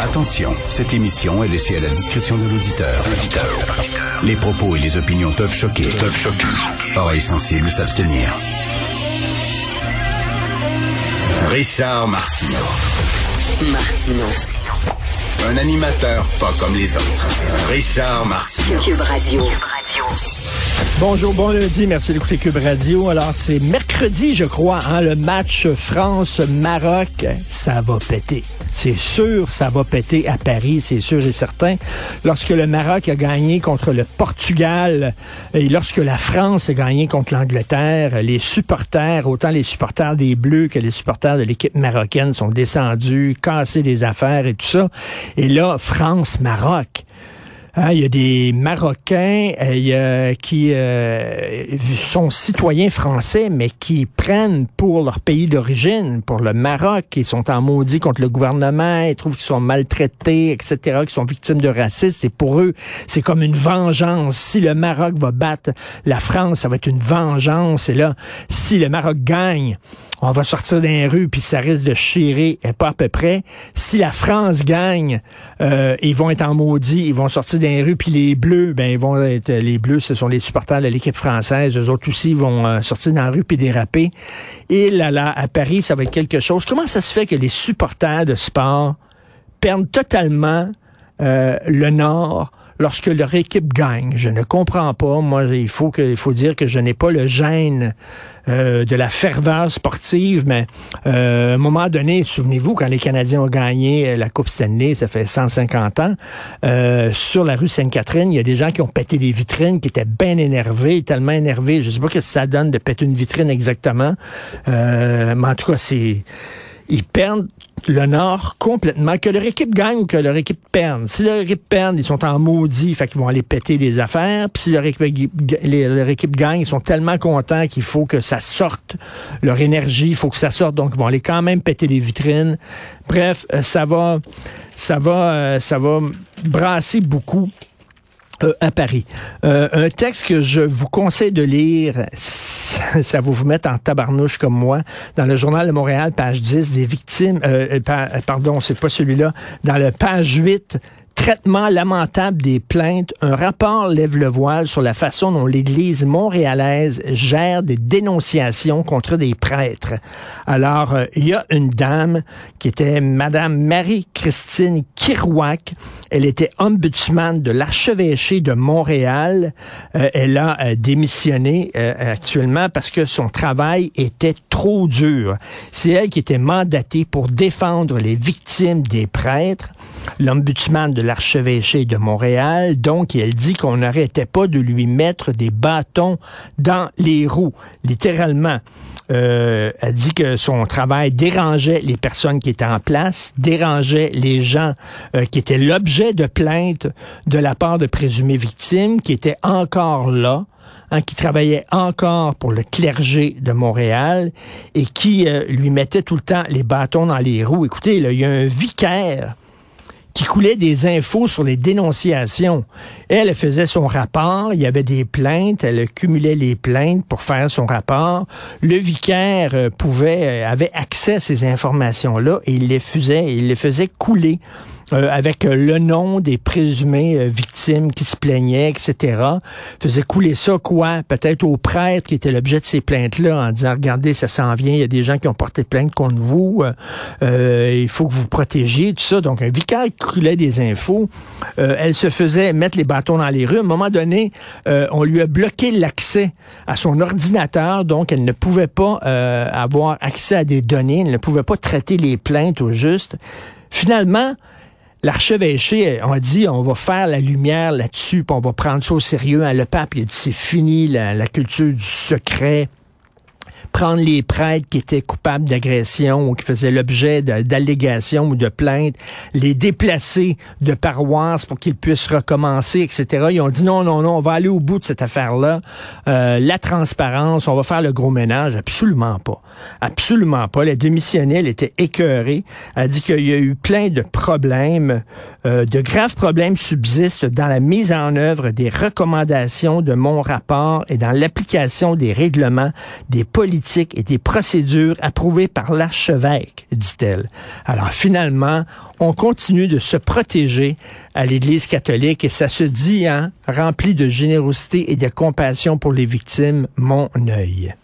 Attention, cette émission est laissée à la discrétion de l'auditeur. Les propos et les opinions peuvent choquer. Peuvent choquer. Oreilles sensibles s'abstenir. Richard Martineau. Martino. Un animateur pas comme les autres. Richard Martineau. Cube Radio. Bonjour, bon lundi, merci d'écouter Cube Radio. Alors, c'est mercredi, je crois, hein, le match France-Maroc. Ça va péter. C'est sûr, ça va péter à Paris, c'est sûr et certain. Lorsque le Maroc a gagné contre le Portugal et lorsque la France a gagné contre l'Angleterre, les supporters, autant les supporters des Bleus que les supporters de l'équipe marocaine sont descendus, cassés des affaires et tout ça. Et là, France-Maroc. Hein, il y a des Marocains euh, qui euh, sont citoyens français, mais qui prennent pour leur pays d'origine, pour le Maroc, ils sont en maudit contre le gouvernement, ils trouvent qu'ils sont maltraités, etc., qu'ils sont victimes de racisme. Et pour eux, c'est comme une vengeance. Si le Maroc va battre la France, ça va être une vengeance. Et là, si le Maroc gagne, on va sortir dans les rues, puis ça risque de chirer, et pas à peu près. Si la France gagne, euh, ils vont être en maudit, ils vont sortir dans les puis les Bleus, ben ils vont être les Bleus, ce sont les supporters de l'équipe française, eux autres aussi vont euh, sortir dans la rue puis déraper. Et là, là, à Paris, ça va être quelque chose. Comment ça se fait que les supporters de sport perdent totalement euh, le Nord lorsque leur équipe gagne. Je ne comprends pas. Moi, il faut que, il faut dire que je n'ai pas le gène euh, de la ferveur sportive, mais euh, à un moment donné, souvenez-vous, quand les Canadiens ont gagné la Coupe Stanley, ça fait 150 ans, euh, sur la rue Sainte-Catherine, il y a des gens qui ont pété des vitrines, qui étaient bien énervés, tellement énervés. Je sais pas ce que ça donne de péter une vitrine exactement, mais en tout cas, c'est ils perdent le Nord complètement, que leur équipe gagne ou que leur équipe perde. Si leur équipe perd, ils sont en maudit, fait qu'ils vont aller péter des affaires. Puis si leur équipe, gagne, ils sont tellement contents qu'il faut que ça sorte. Leur énergie, il faut que ça sorte. Donc, ils vont aller quand même péter des vitrines. Bref, euh, ça va, ça va, euh, ça va brasser beaucoup euh, à Paris. Euh, un texte que je vous conseille de lire, ça va vous mettre en tabarnouche comme moi, dans le journal de Montréal, page 10, des victimes, euh, pardon, c'est pas celui-là, dans le page 8, Traitement lamentable des plaintes, un rapport lève le voile sur la façon dont l'Église montréalaise gère des dénonciations contre des prêtres. Alors, euh, il y a une dame qui était Madame Marie-Christine Kirouac. Elle était ombudsman de l'archevêché de Montréal. Euh, elle a euh, démissionné actuellement parce que son travail était trop dur. C'est elle qui était mandatée pour défendre les victimes des prêtres l'ombudsman de l'archevêché de Montréal. Donc, elle dit qu'on n'arrêtait pas de lui mettre des bâtons dans les roues, littéralement. Euh, elle dit que son travail dérangeait les personnes qui étaient en place, dérangeait les gens euh, qui étaient l'objet de plaintes de la part de présumées victimes, qui étaient encore là. Hein, qui travaillaient encore pour le clergé de Montréal et qui euh, lui mettait tout le temps les bâtons dans les roues. Écoutez, il y a un vicaire qui coulait des infos sur les dénonciations. Elle, faisait son rapport, il y avait des plaintes, elle cumulait les plaintes pour faire son rapport. Le vicaire euh, pouvait, euh, avait accès à ces informations-là et il les faisait, il les faisait couler. Euh, avec euh, le nom des présumées euh, victimes qui se plaignaient, etc. Faisait couler ça, quoi, peut-être au prêtre qui était l'objet de ces plaintes-là, en disant, regardez, ça s'en vient, il y a des gens qui ont porté plainte contre vous, il faut que vous protégiez, tout ça. Donc, un vicaire qui coulait des infos, elle se faisait mettre les bâtons dans les rues. À un moment donné, on lui a bloqué l'accès à son ordinateur, donc elle ne pouvait pas avoir accès à des données, elle ne pouvait pas traiter les plaintes au juste. Finalement, L'archevêché a dit on va faire la lumière là-dessus, on va prendre ça au sérieux. Hein, le pape il a dit c'est fini la, culture du secret prendre les prêtres qui étaient coupables d'agression ou qui faisaient l'objet d'allégations ou de plaintes, les déplacer de paroisse pour qu'ils puissent recommencer, etc. Ils ont dit non, non, non, on va aller au bout de cette affaire-là. Euh, la transparence, on va faire le gros ménage. Absolument pas. Absolument pas. Elle a elle était écœurée. Elle dit qu'il y a eu plein de problèmes, euh, de graves problèmes subsistent dans la mise en œuvre des recommandations de mon rapport et dans l'application des règlements, des politiques et des procédures approuvées par l'archevêque, dit-elle. Alors finalement, on continue de se protéger à l'Église catholique et ça se dit, hein, rempli de générosité et de compassion pour les victimes, mon œil.